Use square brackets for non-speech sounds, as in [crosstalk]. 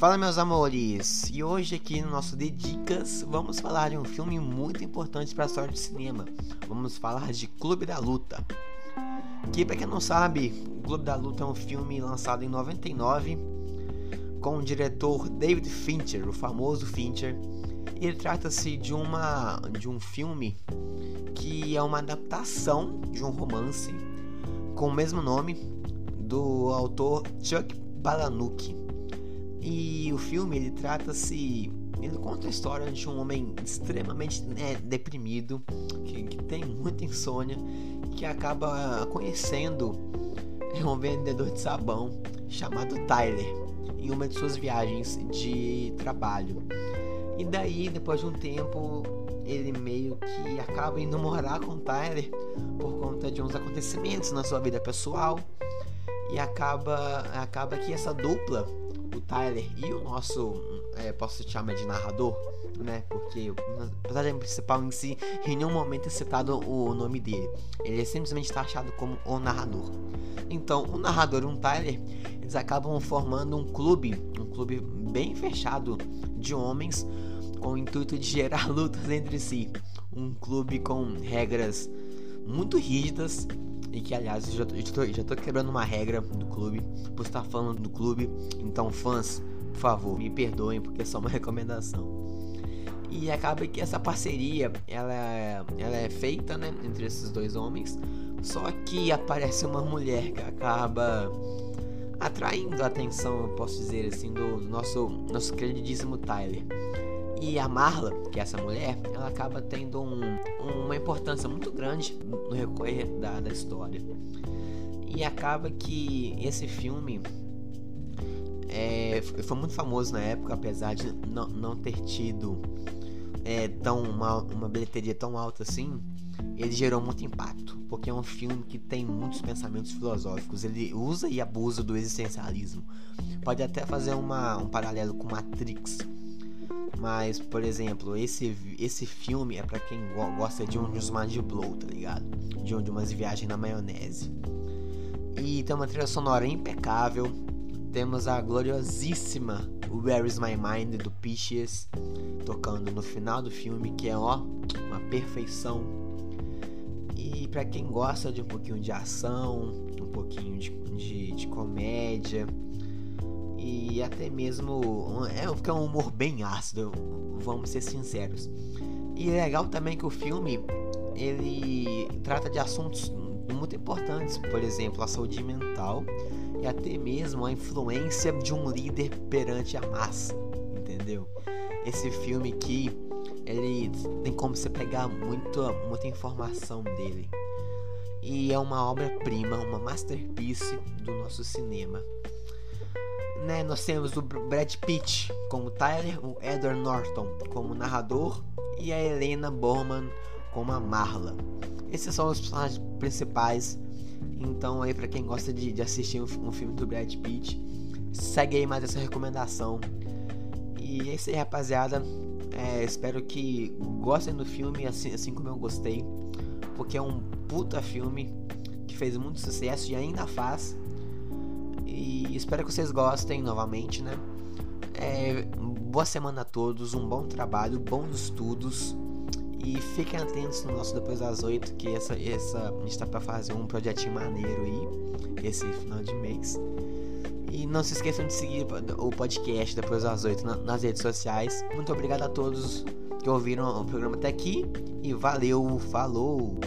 Fala meus amores, e hoje aqui no nosso De Dicas vamos falar de um filme muito importante para a história do cinema. Vamos falar de Clube da Luta. Que para quem não sabe, o Clube da Luta é um filme lançado em 99 com o diretor David Fincher, o famoso Fincher. Ele trata-se de uma de um filme que é uma adaptação de um romance com o mesmo nome do autor Chuck Palahniuk. E o filme ele trata-se ele conta a história de um homem extremamente né, deprimido, que, que, tem muita insônia, que acaba conhecendo um vendedor de sabão chamado Tyler em uma de suas viagens de trabalho. E daí, depois de um tempo, ele meio que acaba indo morar com Tyler por conta de uns acontecimentos na sua vida pessoal. E acaba, acaba que essa dupla Tyler e o nosso, é, posso chamar de narrador, né? Porque o personagem principal em si, em nenhum momento é citado o nome dele. Ele é simplesmente taxado como o narrador. Então, o narrador e o Tyler, eles acabam formando um clube, um clube bem fechado de homens com o intuito de gerar [laughs] lutas entre si. Um clube com regras muito rígidas e que, aliás, eu já, tô, já, tô, já tô quebrando uma regra do clube por estar falando do clube. Então, fãs, por favor, me perdoem porque é só uma [laughs] recomendação. E acaba que essa parceria ela, ela é feita né, entre esses dois homens. Só que aparece uma mulher que acaba atraindo a atenção, eu posso dizer assim, do nosso, nosso queridíssimo Tyler. E a Marla, que é essa mulher, ela acaba tendo um, uma importância muito grande no recorrer da, da história. E acaba que esse filme é, foi muito famoso na época, apesar de não, não ter tido é, tão uma, uma bilheteria tão alta assim. Ele gerou muito impacto, porque é um filme que tem muitos pensamentos filosóficos. Ele usa e abusa do existencialismo. Pode até fazer uma, um paralelo com Matrix mas, por exemplo, esse, esse filme é para quem gosta de um de mind blow, tá ligado? De, um, de umas viagens na maionese. E tem uma trilha sonora impecável. Temos a gloriosíssima Where Is My Mind do Peaches tocando no final do filme, que é ó, uma perfeição. E para quem gosta de um pouquinho de ação, um pouquinho de, de, de comédia, e até mesmo é, é um humor bem ácido, vamos ser sinceros. E é legal também que o filme ele trata de assuntos muito importantes, por exemplo, a saúde mental e até mesmo a influência de um líder perante a massa, entendeu? Esse filme que ele tem como você pegar muita, muita informação dele. E é uma obra-prima, uma masterpiece do nosso cinema né, nós temos o Brad Pitt como Tyler, o Edward Norton como narrador e a Helena Borman como a Marla. Esses são os personagens principais. Então aí para quem gosta de, de assistir um, um, filme do Brad Pitt, segue aí mais essa recomendação. E é isso aí, rapaziada. É, espero que gostem do filme assim, assim como eu gostei, porque é um puta filme que fez muito sucesso e ainda faz. E espero que vocês gostem novamente, né? É, boa semana a todos, um bom trabalho, bons estudos. E fiquem atentos no nosso Depois das Oito, que essa, essa, a gente tá pra fazer um projetinho maneiro aí, esse final de mês. E não se esqueçam de seguir o podcast Depois das Oito nas redes sociais. Muito obrigado a todos que ouviram o programa até aqui. E valeu, falou!